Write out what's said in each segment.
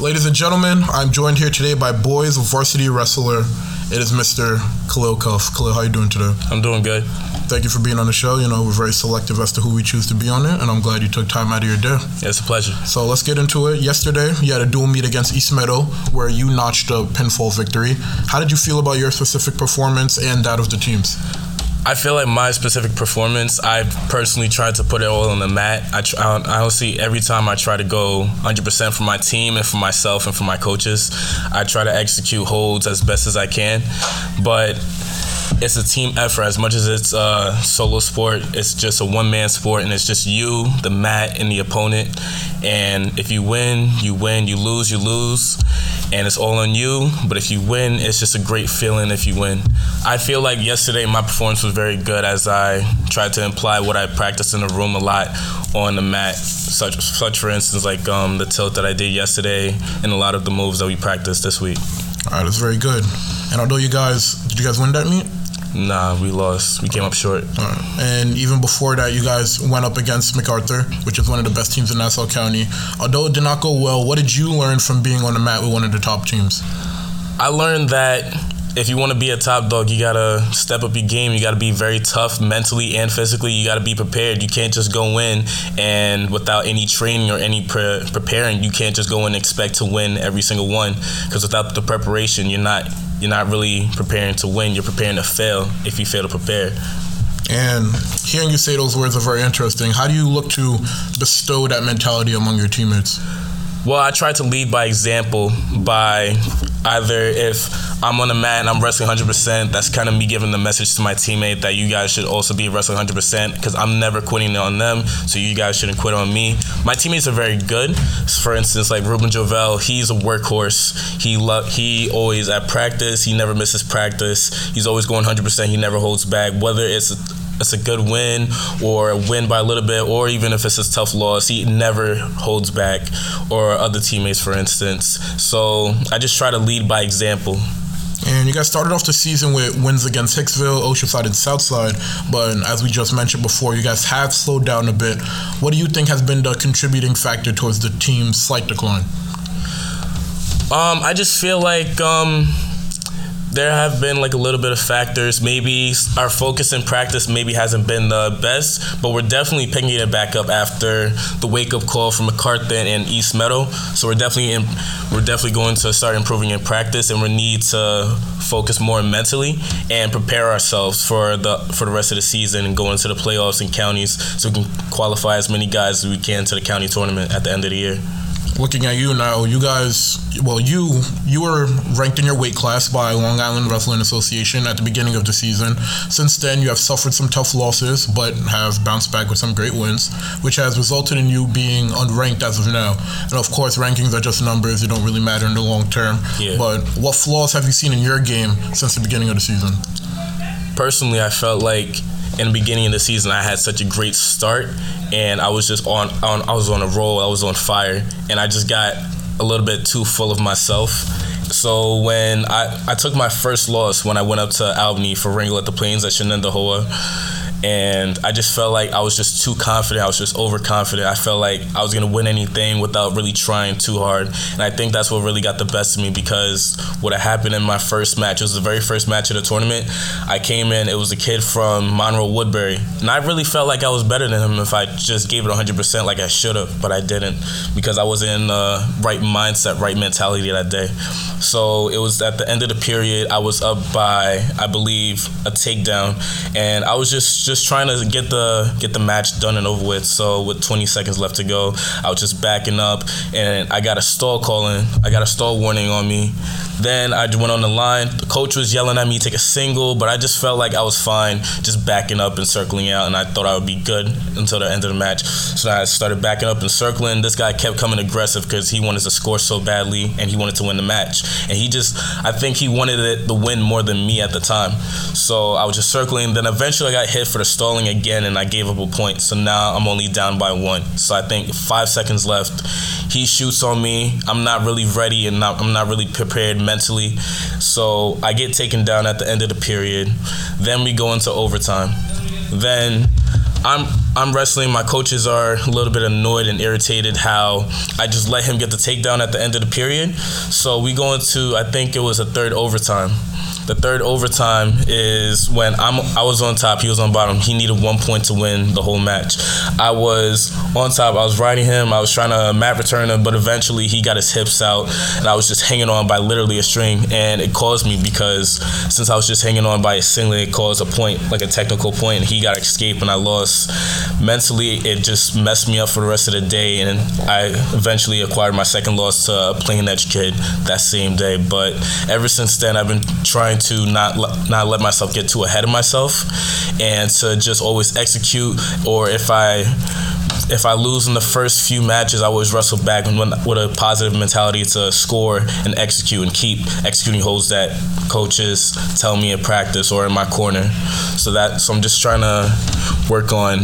Ladies and gentlemen, I'm joined here today by boys varsity wrestler. It is Mr. Khalil Cuff. Khalil, how are you doing today? I'm doing good. Thank you for being on the show. You know, we're very selective as to who we choose to be on it, and I'm glad you took time out of your day. Yeah, it's a pleasure. So let's get into it. Yesterday, you had a dual meet against East Meadow where you notched a pinfall victory. How did you feel about your specific performance and that of the teams? I feel like my specific performance, I personally tried to put it all on the mat. I, try, I honestly, every time I try to go 100% for my team and for myself and for my coaches, I try to execute holds as best as I can. But it's a team effort. As much as it's a solo sport it's just a one-man sport and it's just you the mat and the opponent. And if you win you win. You lose you lose. And it's all on you. But if you win it's just a great feeling if you win. I feel like yesterday my performance was very good as i tried to imply what i practiced in the room a lot on the mat. Such such for instance like um, the tilt that i did yesterday and a lot of the moves that we practiced this week. All right that's very good. And although you guys did you guys win that meet Nah, we lost. We came up short. Right. And even before that, you guys went up against MacArthur, which is one of the best teams in Nassau County. Although it did not go well, what did you learn from being on the mat with one of the top teams? I learned that if you want to be a top dog, you gotta step up your game. You gotta be very tough mentally and physically. You gotta be prepared. You can't just go in and without any training or any pre- preparing, you can't just go and expect to win every single one. Because without the preparation, you're not you're not really preparing to win. You're preparing to fail if you fail to prepare. And hearing you say those words are very interesting. How do you look to bestow that mentality among your teammates? Well, I try to lead by example by either if I'm on the mat and I'm wrestling 100%, that's kind of me giving the message to my teammate that you guys should also be wrestling 100% because I'm never quitting on them, so you guys shouldn't quit on me. My teammates are very good. For instance, like Ruben Jovel, he's a workhorse. He lo- he always at practice, he never misses practice. He's always going 100%. He never holds back, whether it's it's a good win or a win by a little bit, or even if it's a tough loss, he never holds back, or other teammates, for instance. So I just try to lead by example. And you guys started off the season with wins against Hicksville, Oceanside, and Southside. But as we just mentioned before, you guys have slowed down a bit. What do you think has been the contributing factor towards the team's slight decline? Um, I just feel like um, there have been like a little bit of factors. Maybe our focus in practice maybe hasn't been the best, but we're definitely picking it back up after the wake up call from MacArthur and East Meadow. So we're definitely in, we're definitely going to start improving in practice, and we need to focus more mentally and prepare ourselves for the for the rest of the season and go into the playoffs and counties so we can qualify as many guys as we can to the county tournament at the end of the year looking at you now, you guys, well, you you were ranked in your weight class by Long Island Wrestling Association at the beginning of the season. Since then, you have suffered some tough losses, but have bounced back with some great wins, which has resulted in you being unranked as of now. And of course, rankings are just numbers; they don't really matter in the long term. Yeah. But what flaws have you seen in your game since the beginning of the season? Personally, I felt like in the beginning of the season, I had such a great start, and I was just on, on I was on a roll. I was on fire, and I just got a little bit too full of myself. So when I, I took my first loss when I went up to Albany for Wrangle at the Plains at Shenendehowa, and I just felt like I was just too confident. I was just overconfident. I felt like I was gonna win anything without really trying too hard, and I think that's what really got the best of me because what happened in my first match it was the very first match of the tournament. I came in, it was a kid from Monroe Woodbury, and I really felt like I was better than him if I just gave it 100% like I should have, but I didn't because I wasn't in the right mindset, right mentality that day. So it was at the end of the period, I was up by I believe a takedown, and I was just just trying to get the get the match done and over with. So with 20 seconds left to go, I was just backing up, and I got a stall calling. I got a stall warning on me. Then I went on the line. The coach was yelling at me take a single, but I just felt like I was fine, just backing up and circling out, and I thought I would be good until the end of the match. So I started backing up and circling. This guy kept coming aggressive because he wanted to score so badly and he wanted to win the match. And he just, I think he wanted it, the win more than me at the time. So I was just circling. Then eventually I got hit for stalling again, and I gave up a point. So now I'm only down by one. So I think five seconds left. He shoots on me. I'm not really ready, and not, I'm not really prepared mentally. So I get taken down at the end of the period. Then we go into overtime. Then I'm I'm wrestling. My coaches are a little bit annoyed and irritated how I just let him get the takedown at the end of the period. So we go into I think it was a third overtime. The third overtime is when I'm I was on top, he was on bottom. He needed one point to win the whole match. I was on top. I was riding him. I was trying to mat return him, but eventually he got his hips out, and I was just hanging on by literally a string. And it caused me because since I was just hanging on by a single, it caused a point, like a technical point, and he got escaped, and I lost. Mentally, it just messed me up for the rest of the day, and I eventually acquired my second loss to a Plainedge kid that same day. But ever since then, I've been trying to not not let myself get too ahead of myself, and to just always execute. Or if I if I lose in the first few matches, I always wrestle back with a positive mentality to score and execute and keep executing holds that coaches tell me in practice or in my corner. So that so I'm just trying to work on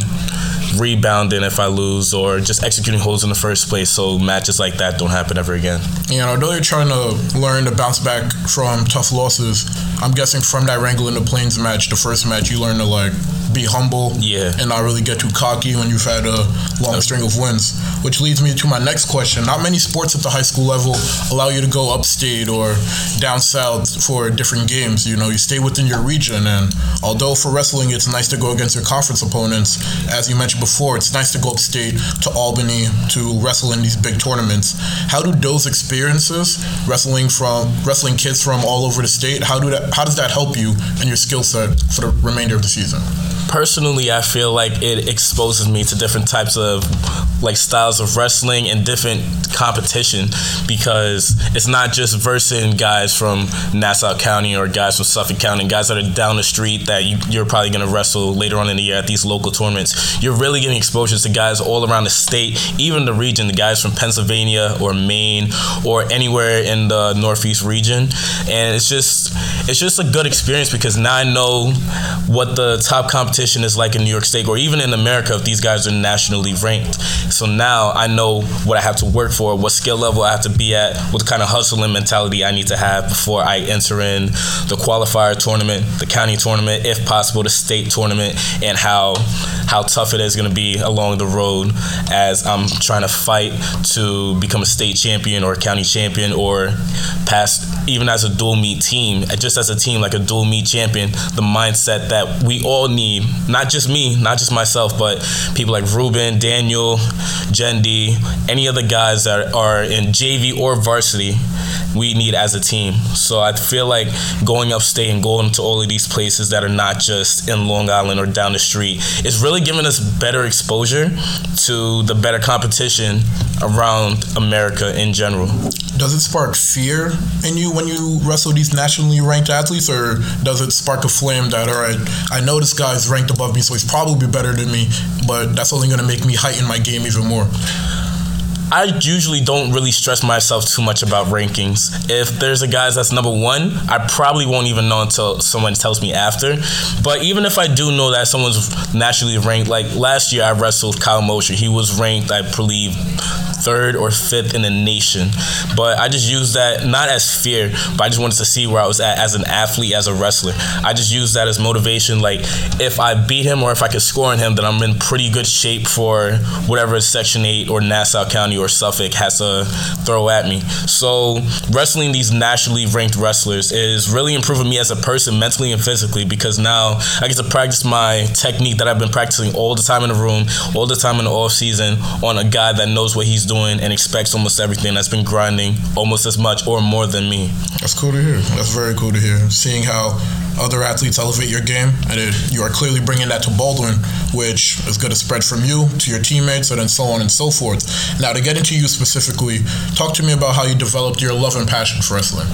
rebounding if I lose or just executing holds in the first place so matches like that don't happen ever again. You know, although you're trying to learn to bounce back from tough losses, I'm guessing from that Wrangle in the Plains match, the first match, you learned to like be humble yeah. and not really get too cocky when you've had a long string of wins. Which leads me to my next question. Not many sports at the high school level allow you to go upstate or down south for different games. You know, you stay within your region. And although for wrestling, it's nice to go against your conference opponents, as you mentioned before, it's nice to go upstate to Albany to wrestle in these big tournaments. How do those experiences, wrestling from wrestling kids from all over the state, how do that how does that help you and your skill set for the remainder of the season? Personally i feel like it exposes me to different types of like styles of wrestling and different competition because it's not just versing guys from nassau county or guys from suffolk county guys that are down the street that you, are probably going to wrestle later on in the year at these local tournaments. You're really getting exposure to guys all around the state even the region the guys from pennsylvania or maine or anywhere in the northeast region. And it's just it's just a good experience because now i know what the top competition competition is like in New York State or even in America if these guys are nationally ranked. So now I know what I have to work for, what skill level I have to be at, what kind of hustling mentality I need to have before I enter in the qualifier tournament, the county tournament, if possible, the state tournament, and how how tough it is going to be along the road as I'm trying to fight to become a state champion or a county champion or pass even as a dual meet team, just as a team like a dual meet champion, the mindset that we all need not just me, not just myself, but people like Ruben, Daniel, Jendi, any other guys that are in JV or varsity, we need as a team. So I feel like going upstate and going to all of these places that are not just in Long Island or down the street is really giving us better exposure to the better competition around America in general. Does it spark fear in you when you wrestle these nationally ranked athletes, or does it spark a flame that, all right, I know this guy's ranked above me, so he's probably better than me, but that's only going to make me heighten my game even more? I usually don't really stress myself too much about rankings. If there's a guy that's number one, I probably won't even know until someone tells me after. But even if I do know that someone's naturally ranked, like last year I wrestled Kyle Mosher. He was ranked, I believe, third or fifth in the nation. But I just used that not as fear, but I just wanted to see where I was at as an athlete, as a wrestler. I just used that as motivation. Like if I beat him or if I could score on him, then I'm in pretty good shape for whatever Section 8 or Nassau County or Suffolk has to throw at me. So wrestling these nationally ranked wrestlers is really improving me as a person mentally and physically because now I get to practice my technique that I've been practicing all the time in the room, all the time in the off season on a guy that knows what he's doing and expects almost everything that's been grinding almost as much or more than me. That's cool to hear. That's very cool to hear. Seeing how other athletes elevate your game, and it, you are clearly bringing that to Baldwin, which is going to spread from you to your teammates, and then so on and so forth. Now, to get into you specifically, talk to me about how you developed your love and passion for wrestling.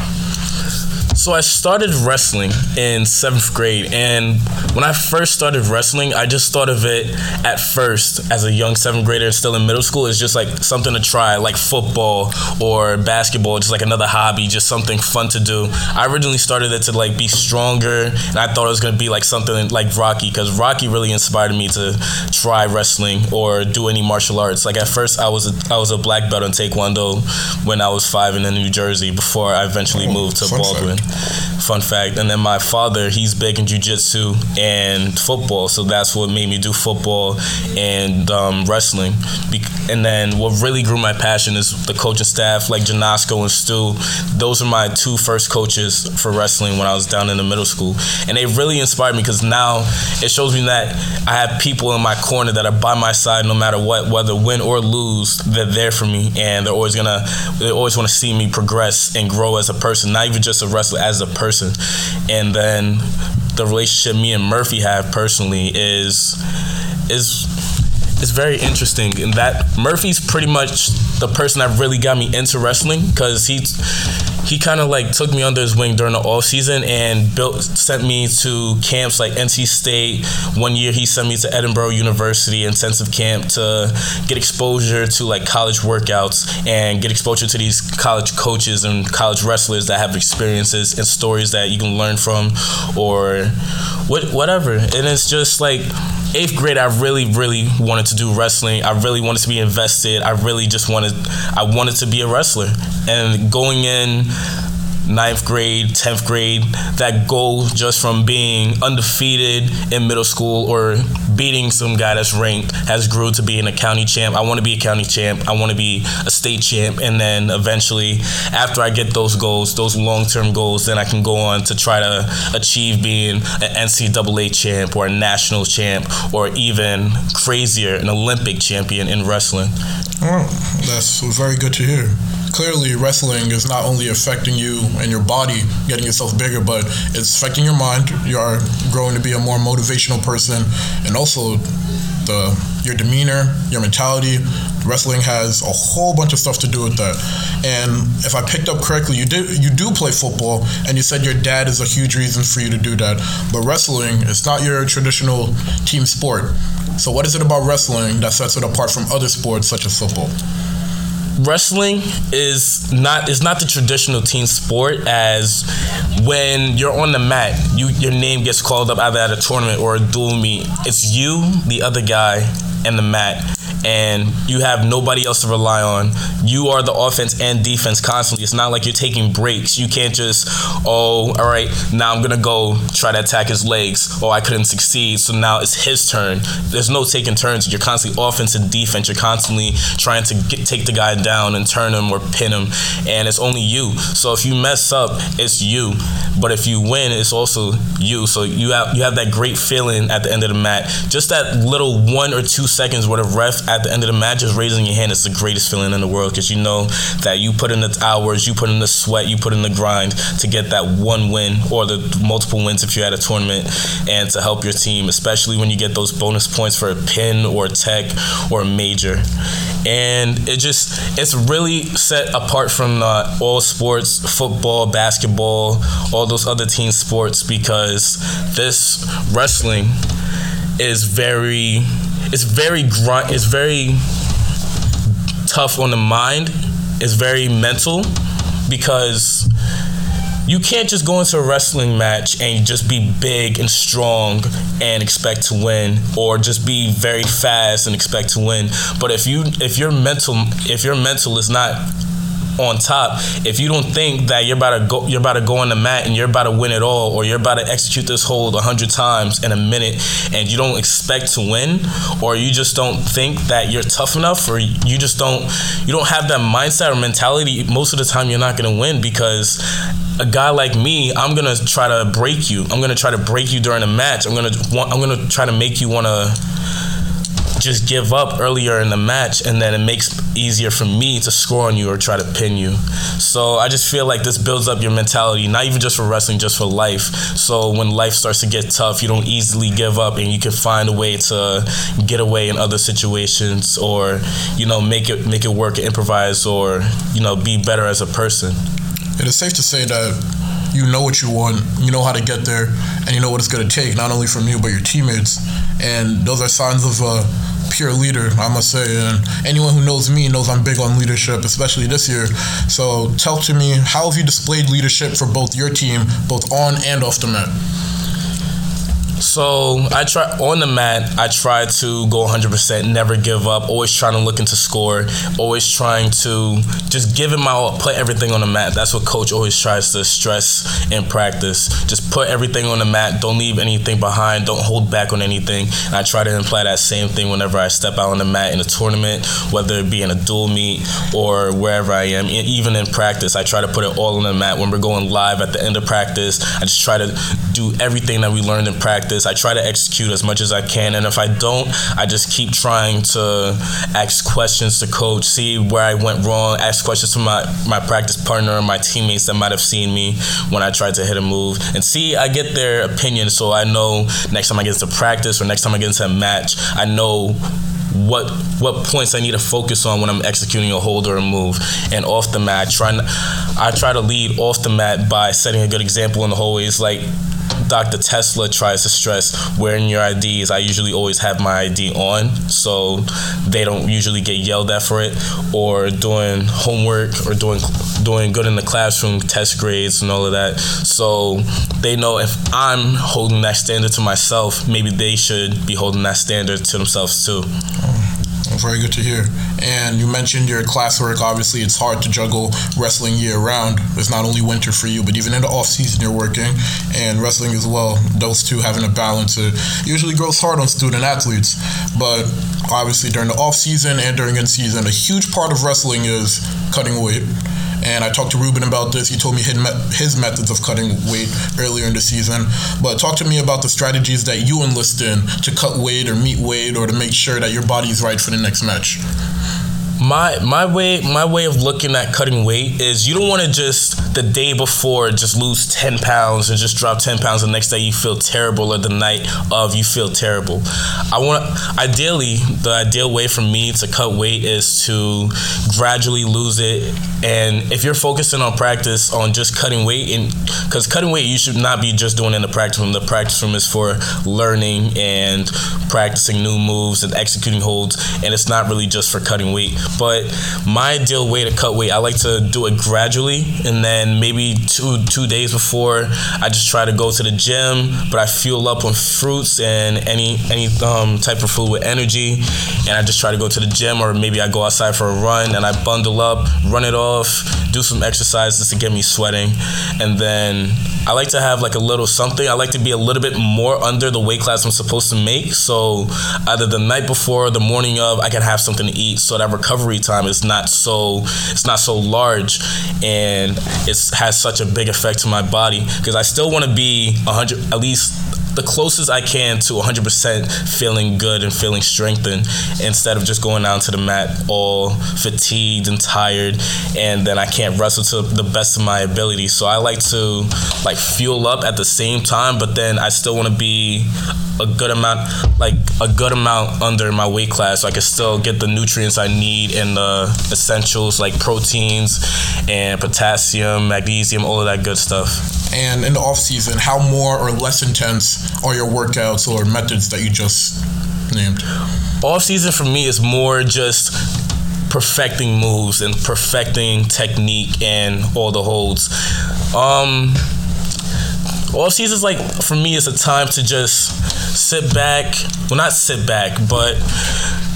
So I started wrestling in seventh grade, and when I first started wrestling, I just thought of it at first as a young seventh grader, still in middle school, as just like something to try, like football or basketball, just like another hobby, just something fun to do. I originally started it to like be stronger, and I thought it was gonna be like something like Rocky, because Rocky really inspired me to try wrestling or do any martial arts. Like at first, I was a, I was a black belt in Taekwondo when I was five in New Jersey before I eventually oh, moved to Baldwin. Fun fact. And then my father, he's big in jujitsu and football, so that's what made me do football and um, wrestling. And then what really grew my passion is the coaching staff, like Janasco and Stu. Those are my two first coaches for wrestling when I was down in the middle school, and they really inspired me because now it shows me that I have people in my corner that are by my side no matter what, whether win or lose. They're there for me, and they're always gonna, they always want to see me progress and grow as a person, not even just a wrestler, as a person. And then the relationship me and Murphy have personally is is is very interesting in that Murphy's pretty much the person that really got me into wrestling because he he kind of like took me under his wing during the off season and built sent me to camps like NC State. One year he sent me to Edinboro University intensive camp to get exposure to like college workouts and get exposure to these college coaches and college wrestlers that have experiences and stories that you can learn from or what whatever. And it's just like eighth grade, I really, really wanted to do wrestling. I really wanted to be invested. I really just wanted, I wanted to be a wrestler. And going in ninth grade, 10th grade, that goal just from being undefeated in middle school or beating some guy that's ranked has grew to being a county champ. I want to be a county champ. I want to be a state champ. And then eventually, after I get those goals, those long term goals, then I can go on to try to achieve being an NCAA champ or a national champ or even crazier, an Olympic champion in wrestling. Oh, that's very good to hear clearly wrestling is not only affecting you and your body, getting yourself bigger, but it's affecting your mind. You are growing to be a more motivational person, and also the your demeanor, your mentality. Wrestling has a whole bunch of stuff to do with that. And if I picked up correctly, you do you do play football, and you said your dad is a huge reason for you to do that. But wrestling is not your traditional team sport. So what is it about wrestling that sets it apart from other sports such as football? Wrestling is not is not the traditional team sport as when you're on the mat you your name gets called up either at a tournament or a dual meet. It's you the other guy and the mat and you have nobody else to rely on. You are the offense and defense constantly. It's not like you're taking breaks. You can't just, oh, all right, now I'm gonna go try to attack his legs. Oh, I couldn't succeed, so now it's his turn. There's no taking turns. You're constantly offense and defense. You're constantly trying to get, take the guy down and turn him or pin him, and it's only you. So if you mess up, it's you. But if you win, it's also you. So you have you have that great feeling at the end of the match. Just that little one or two seconds where the ref at the end of the match, just raising your hand is the greatest feeling in the world because you know that you put in the hours, you put in the sweat, you put in the grind to get that one win or the multiple wins if you're at a tournament and to help your team, especially when you get those bonus points for a pin or a tech or a major. And it just, it's really set apart from uh, all sports, football, basketball, all those other team sports because this wrestling is very it's very grunt it's very tough on the mind. It's very mental because you can't just go into a wrestling match and just be big and strong and expect to win or just be very fast and expect to win. But if you if your mental if your mental is not on top, if you don't think that you're about to go, you're about to go on the mat and you're about to win it all, or you're about to execute this hold a hundred times in a minute, and you don't expect to win, or you just don't think that you're tough enough, or you just don't, you don't have that mindset or mentality. Most of the time, you're not gonna win because a guy like me, I'm gonna try to break you. I'm gonna try to break you during a match. I'm gonna want, I'm gonna try to make you wanna just give up earlier in the match, and then it makes easier for me to score on you or try to pin you. So I just feel like this builds up your mentality, not even just for wrestling, just for life. So when life starts to get tough, you don't easily give up, and you can find a way to get away in other situations, or you know make it make it work, improvise, or you know be better as a person. It is safe to say that you know what you want, you know how to get there, and you know what it's going to take, not only from you but your teammates. And those are signs of uh, pure leader, I must say. And anyone who knows me knows I'm big on leadership, especially this year. So tell to me, how have you displayed leadership for both your team, both on and off the mat? So I try on the mat. I try to go 100%, never give up. Always trying to look into score. Always trying to just give it my all, put everything on the mat. That's what coach always tries to stress in practice. Just put everything on the mat. Don't leave anything behind. Don't hold back on anything. And I try to imply that same thing whenever I step out on the mat in a tournament, whether it be in a dual meet or wherever I am. Even in practice, I try to put it all on the mat. When we're going live at the end of practice, I just try to do everything that we learned in practice. I try to execute as much as I can, and if I don't, I just keep trying to ask questions to coach, see where I went wrong, ask questions to my my practice partner and my teammates that might have seen me when I tried to hit a move, and see I get their opinion, so I know next time I get into practice or next time I get into a match, I know what what points I need to focus on when I'm executing a hold or a move. And off the mat, I try I try to lead off the mat by setting a good example in the hallways. Like Dr. Tesla tries to stress wearing your IDs. I usually always have my ID on, so they don't usually get yelled at for it, or doing homework or doing doing good in the classroom, test grades and all of that. So they know if I'm holding that standard to myself, maybe they should be holding that standard to themselves too. Very good to hear. And you mentioned your classwork. Obviously, it's hard to juggle wrestling year round. It's not only winter for you, but even in the off season, you're working and wrestling as well. Those two having a balance it usually grows hard on student athletes. But obviously, during the off season and during in season, a huge part of wrestling is cutting weight and I talked to Ruben about this. He told me his methods of cutting weight earlier in the season. But talk to me about the strategies that you enlist in to cut weight or meet weight or to make sure that your body is right for the next match my my way my way of looking at cutting weight is you don't want to just the day before just lose 10 pounds and just drop 10 pounds the next day you feel terrible or the night of you feel terrible. I want ideally the ideal way for me to cut weight is to gradually lose it. And if you're focusing on practice on just cutting weight and because cutting weight you should not be just doing in the practice room. The practice room is for learning and practicing new moves and executing holds and it's not really just for cutting weight but my ideal way to cut weight, I like to do it gradually, and then maybe two two days before, I just try to go to the gym, but I fuel up on fruits and any any um, type of food with energy, and I just try to go to the gym, or maybe I go outside for a run, and I bundle up, run it off, do some exercises to get me sweating, and then I like to have like a little something. I like to be a little bit more under the weight class I'm supposed to make, so either the night before, or the morning of, I can have something to eat, so that recovery recovery time is not so it's not so large. And it has such a big effect to my body. Because I still want to be 100 at least the closest I can to 100% feeling good and feeling strengthened instead of just going down to the mat all fatigued and tired and then I can't wrestle to the best of my ability. So I like to like fuel up at the same time, but then I still want to be a good amount like a good amount under my weight class so I can still get the nutrients I need and the essentials like proteins and potassium, magnesium, all of that good stuff. And in the off season, how more or less intense are your workouts or methods that you just named? Off season for me is more just perfecting moves and perfecting technique and all the holds. Um, off season is like for me is a time to just sit back. Well, not sit back, but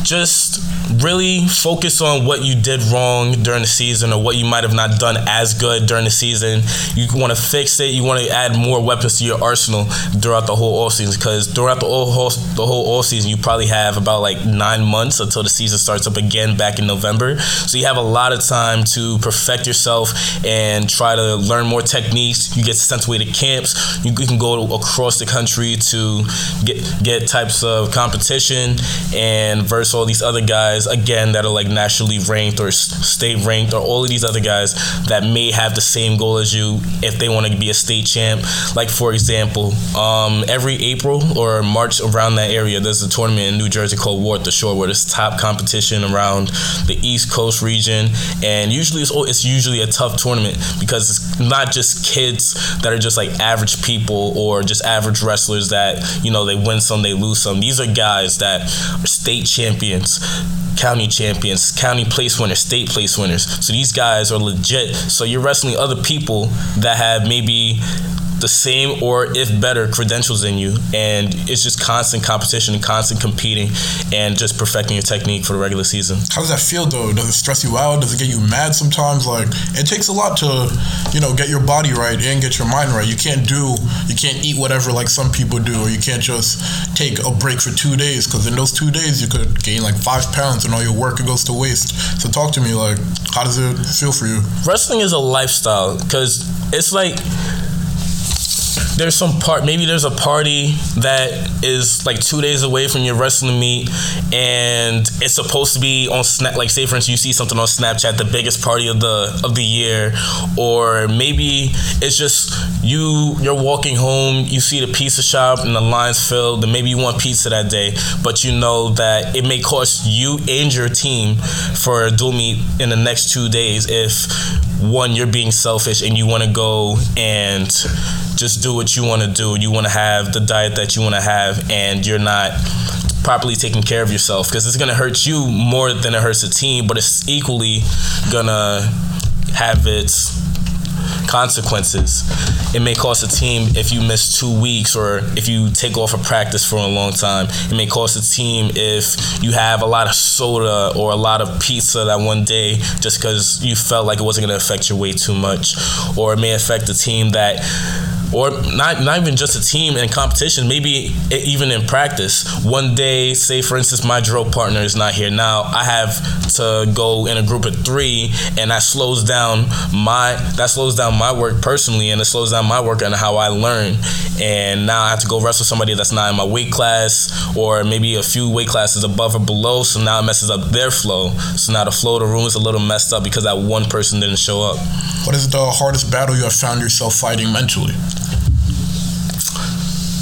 just really focus on what you did wrong during the season or what you might have not done as good during the season. You want to fix it. You want to add more weapons to your arsenal throughout the whole off season because throughout the whole the whole off season you probably have about like nine months until the season starts up again back in November. So you have a lot of time to perfect yourself and try to learn more techniques. You get sent away to camps. You, can go across the country to get get types of competition and versus all these other guys again that are like nationally ranked or state ranked or all of these other guys that may have the same goal as you if they want to be a state champ. Like for example, um, every April or March around that area, there's a tournament in New Jersey called War at the Shore, where there's top competition around the East Coast region, and usually it's it's usually a tough tournament because it's not just kids that are just like average people or just average wrestlers that you know they win some, they lose some. These are guys that are state champions county champions, county place winners, state place winners. So these guys are legit. So you're wrestling other people that have maybe the same or if better credentials than you. And it's just constant competition and constant competing and just perfecting your technique for the regular season. How does that feel though? Does it stress you out? Does it get you mad sometimes? Like it takes a lot to you know get your body right and get your mind right. You can't do you can't eat whatever like some people do or you can't just take a break for two days because in those two days you could gain like five pounds and all your work goes to waste. So talk to me like how does it feel for you? Wrestling is a lifestyle because it's like there's some part maybe there's a party that is like two days away from your wrestling meet and it's supposed to be on snap like say for instance you see something on snapchat the biggest party of the of the year or maybe it's just you you're walking home you see the pizza shop and the lines filled and maybe you want pizza that day but you know that it may cost you and your team for a dual meet in the next two days if one you're being selfish and you want to go and just do what you want to do. You want to have the diet that you want to have, and you're not properly taking care of yourself because it's going to hurt you more than it hurts the team, but it's equally going to have its consequences. It may cost a team if you miss two weeks or if you take off a practice for a long time. It may cost a team if you have a lot of soda or a lot of pizza that one day just because you felt like it wasn't going to affect your weight too much. Or it may affect a team that or not not even just a team in competition, maybe even in practice. One day, say for instance, my drill partner is not here. Now I have to go in a group of three, and that slows down my that slows down my work personally, and it slows down my work and how I learn. And now I have to go wrestle somebody that's not in my weight class, or maybe a few weight classes above or below. So now it messes up their flow. So now the flow of the room is a little messed up because that one person didn't show up. What is the hardest battle you have found yourself fighting mentally?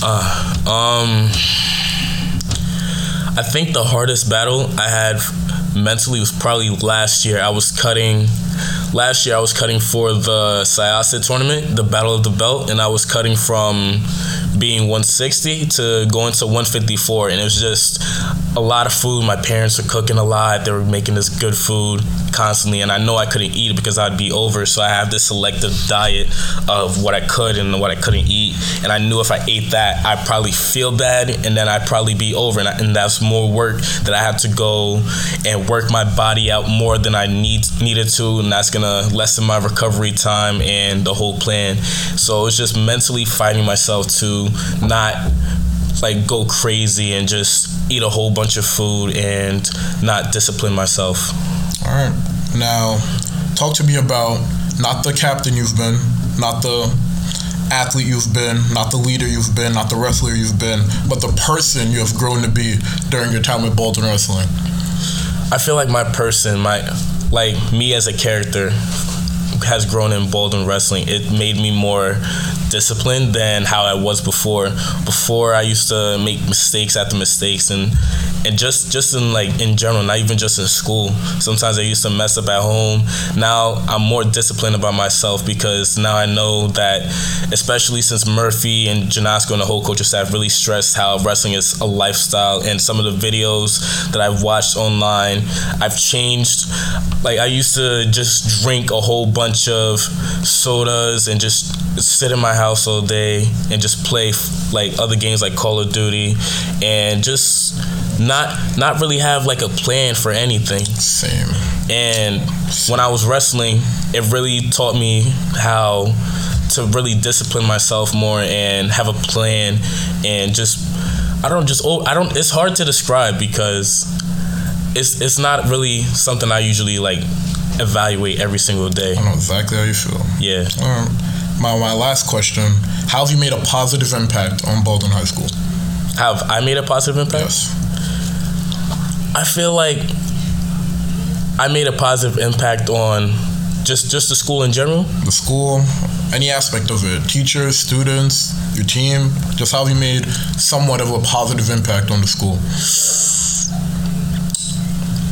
Uh, um, I think the hardest battle I had mentally was probably last year. I was cutting. Last year I was cutting for the Syosset tournament, the Battle of the Belt, and I was cutting from being 160 to going to 154, and it was just a lot of food. My parents were cooking a lot. They were making this good food constantly, and I know I couldn't eat it because I'd be over. So I have this selective diet of what I could and what I couldn't eat, and I knew if I ate that, I'd probably feel bad, and then I'd probably be over, and, I, and that's more work that I have to go and work my body out more than I need needed to, and that's gonna lessen my recovery time and the whole plan. So it's just mentally fighting myself to not like go crazy and just eat a whole bunch of food and not discipline myself. All right. Now, talk to me about not the captain you've been, not the athlete you've been, not the leader you've been, not the wrestler you've been, but the person you have grown to be during your time with Baldwin Wrestling. I feel like my person, my like me as a character has grown in Baldwin Wrestling. It made me more disciplined than how I was before. Before I used to make mistakes after mistakes and and just just in like in general, not even just in school. Sometimes I used to mess up at home. Now I'm more disciplined about myself because now I know that, especially since Murphy and Janasco and the whole coaching staff really stressed how wrestling is a lifestyle. And some of the videos that I've watched online, I've changed. Like I used to just drink a whole bunch of sodas and just sit in my house all day and just play like other games like Call of Duty and just not not really have like a plan for anything. Same. And when I was wrestling, it really taught me how to really discipline myself more and have a plan and just I don't just oh I don't it's hard to describe because it's it's not really something I usually like evaluate every single day. I know exactly how you feel. Yeah. Um, my, my last question How have you made a positive impact on Baldwin High School? Have I made a positive impact? Yes. I feel like I made a positive impact on just just the school in general. The school, any aspect of it, teachers, students, your team. Just how have you made somewhat of a positive impact on the school?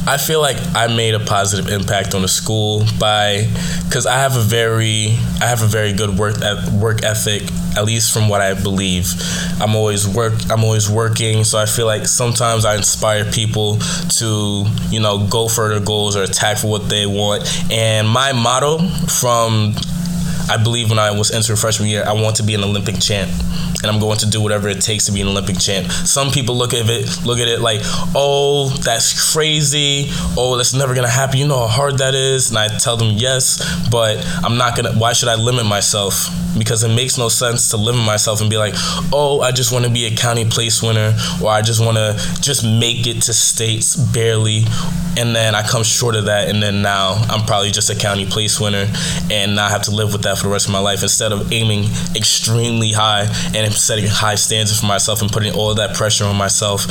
I feel like I made a positive impact on the school by because I have a very I have a very good work work ethic at least from what I believe. I'm always work I'm always working, so I feel like sometimes I inspire people to, you know, go for their goals or attack for what they want. And my motto from I believe when I was entering freshman year, I want to be an Olympic champ, and I'm going to do whatever it takes to be an Olympic champ. Some people look at it look at it like, oh, that's crazy. Oh, that's never gonna happen. You know how hard that is, and I tell them yes, but I'm not gonna. Why should I limit myself? Because it makes no sense to limit myself and be like, oh, I just want to be a county place winner, or I just want to just make it to states barely, and then I come short of that, and then now I'm probably just a county place winner, and not have to live with that for the rest of my life. Instead of aiming extremely high and setting high standards for myself and putting all that pressure on myself,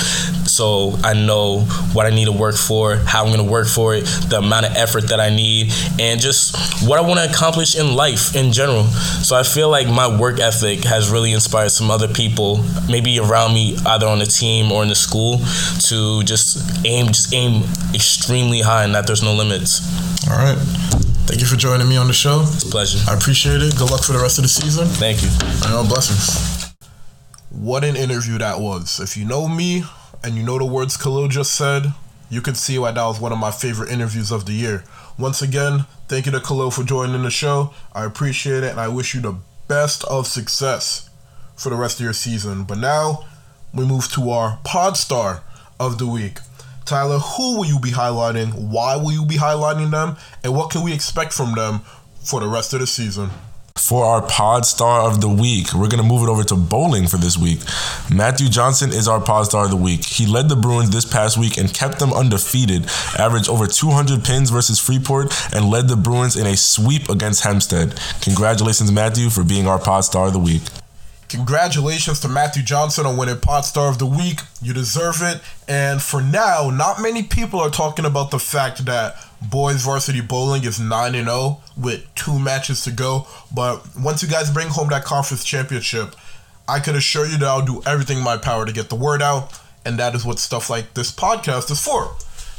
so I know what I need to work for, how I'm going to work for it, the amount of effort that I need, and just what I want to accomplish in life in general. So I feel like my work ethic has really inspired some other people, maybe around me, either on the team or in the school, to just aim, just aim extremely high, and that there's no limits. All right. Thank you for joining me on the show. It's a pleasure. I appreciate it. Good luck for the rest of the season. Thank you. I know, blessings. What an interview that was. If you know me and you know the words Khalil just said, you can see why that was one of my favorite interviews of the year. Once again, thank you to Khalil for joining the show. I appreciate it and I wish you the best of success for the rest of your season. But now we move to our pod star of the week. Tyler, who will you be highlighting? Why will you be highlighting them? And what can we expect from them for the rest of the season? For our pod star of the week, we're going to move it over to bowling for this week. Matthew Johnson is our pod star of the week. He led the Bruins this past week and kept them undefeated, averaged over 200 pins versus Freeport, and led the Bruins in a sweep against Hempstead. Congratulations, Matthew, for being our pod star of the week. Congratulations to Matthew Johnson on winning Pod Star of the Week. You deserve it. And for now, not many people are talking about the fact that boys varsity bowling is 9 0 with two matches to go. But once you guys bring home that conference championship, I can assure you that I'll do everything in my power to get the word out. And that is what stuff like this podcast is for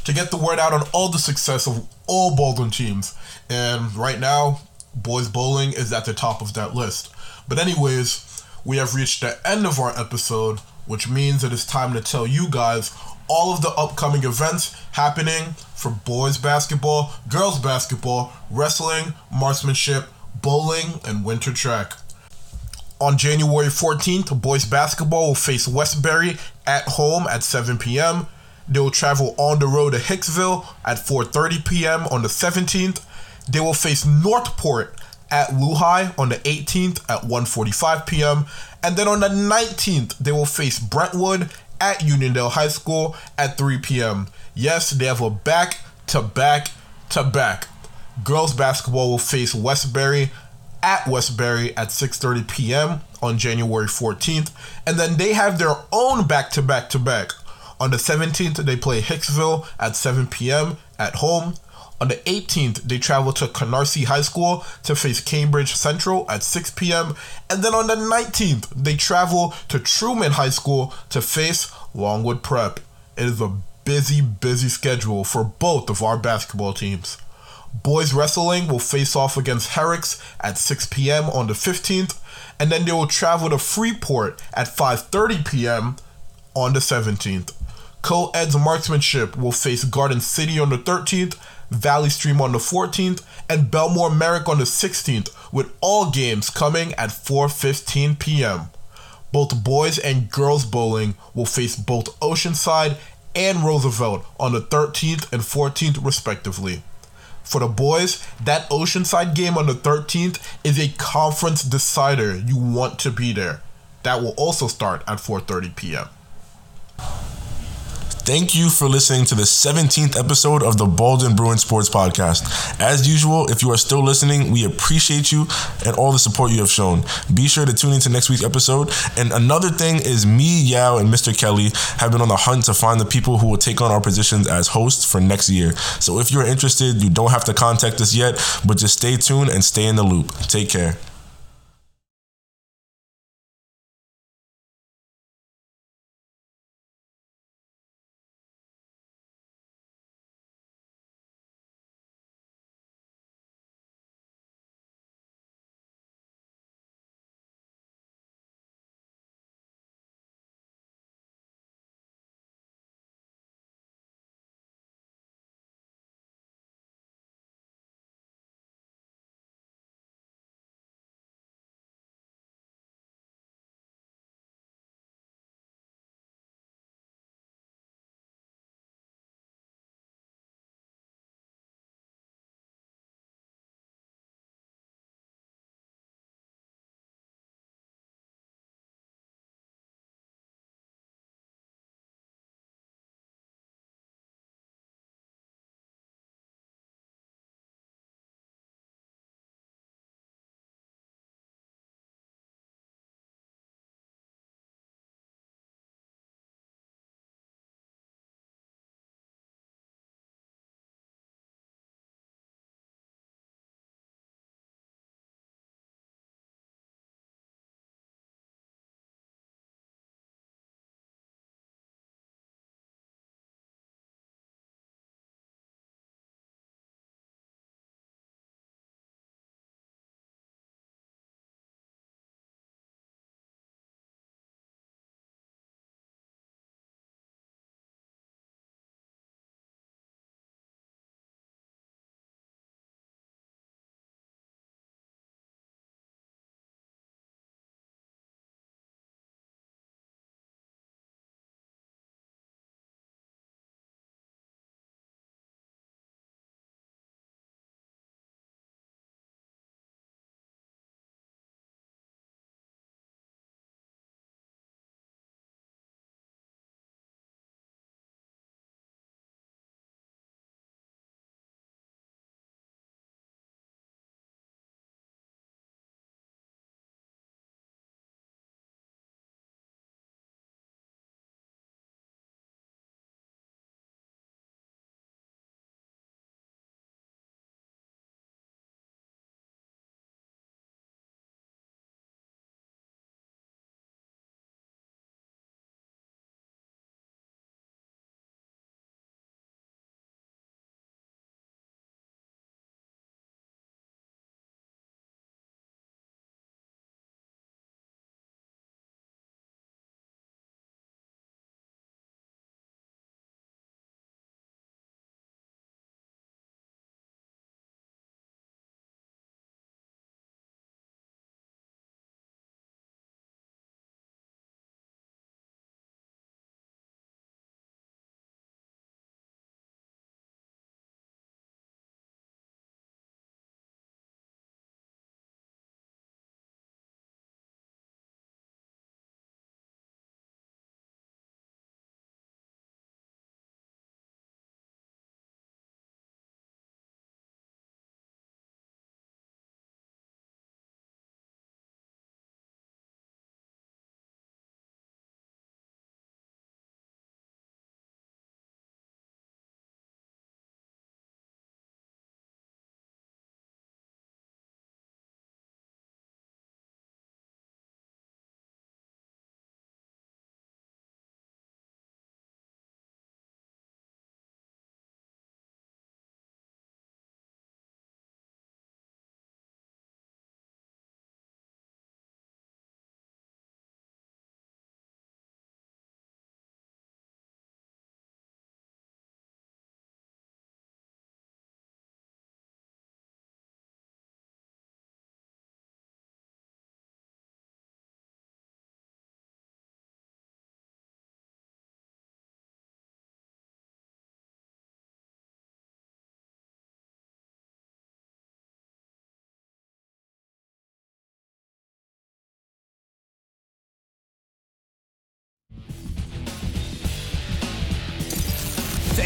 to get the word out on all the success of all Baldwin teams. And right now, boys bowling is at the top of that list. But, anyways, we have reached the end of our episode, which means it is time to tell you guys all of the upcoming events happening for boys basketball, girls basketball, wrestling, marksmanship, bowling, and winter track. On January 14th, boys basketball will face Westbury at home at 7 p.m. They will travel on the road to Hicksville at 4:30 p.m. on the 17th. They will face Northport at Lehigh on the 18th at 1:45 p.m. and then on the 19th they will face Brentwood at Uniondale High School at 3 p.m. Yes, they have a back to back to back. Girls basketball will face Westbury at Westbury at 6:30 p.m. on January 14th, and then they have their own back to back to back. On the 17th, they play Hicksville at 7 p.m. at home. On the 18th, they travel to Canarsie High School to face Cambridge Central at 6 p.m. And then on the 19th, they travel to Truman High School to face Longwood Prep. It is a busy, busy schedule for both of our basketball teams. Boys wrestling will face off against Herricks at 6 p.m. on the 15th, and then they will travel to Freeport at 5:30 p.m. on the 17th. Co-ed's marksmanship will face Garden City on the 13th, Valley Stream on the 14th, and Bellmore Merrick on the 16th, with all games coming at 4:15 p.m. Both boys and girls bowling will face both Oceanside and Roosevelt on the 13th and 14th respectively. For the boys, that Oceanside game on the 13th is a conference decider. You want to be there. That will also start at 4:30 p.m. Thank you for listening to the 17th episode of the Baldwin Bruin Sports Podcast. As usual, if you are still listening, we appreciate you and all the support you have shown. Be sure to tune into next week's episode. And another thing is me, Yao, and Mr. Kelly have been on the hunt to find the people who will take on our positions as hosts for next year. So if you're interested, you don't have to contact us yet, but just stay tuned and stay in the loop. Take care.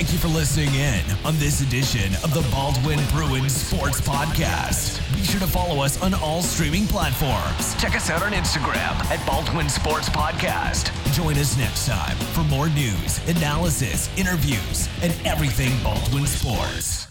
Thank you for listening in on this edition of the Baldwin Bruins Sports Podcast. Be sure to follow us on all streaming platforms. Check us out on Instagram at Baldwin Sports Podcast. Join us next time for more news, analysis, interviews, and everything Baldwin Sports.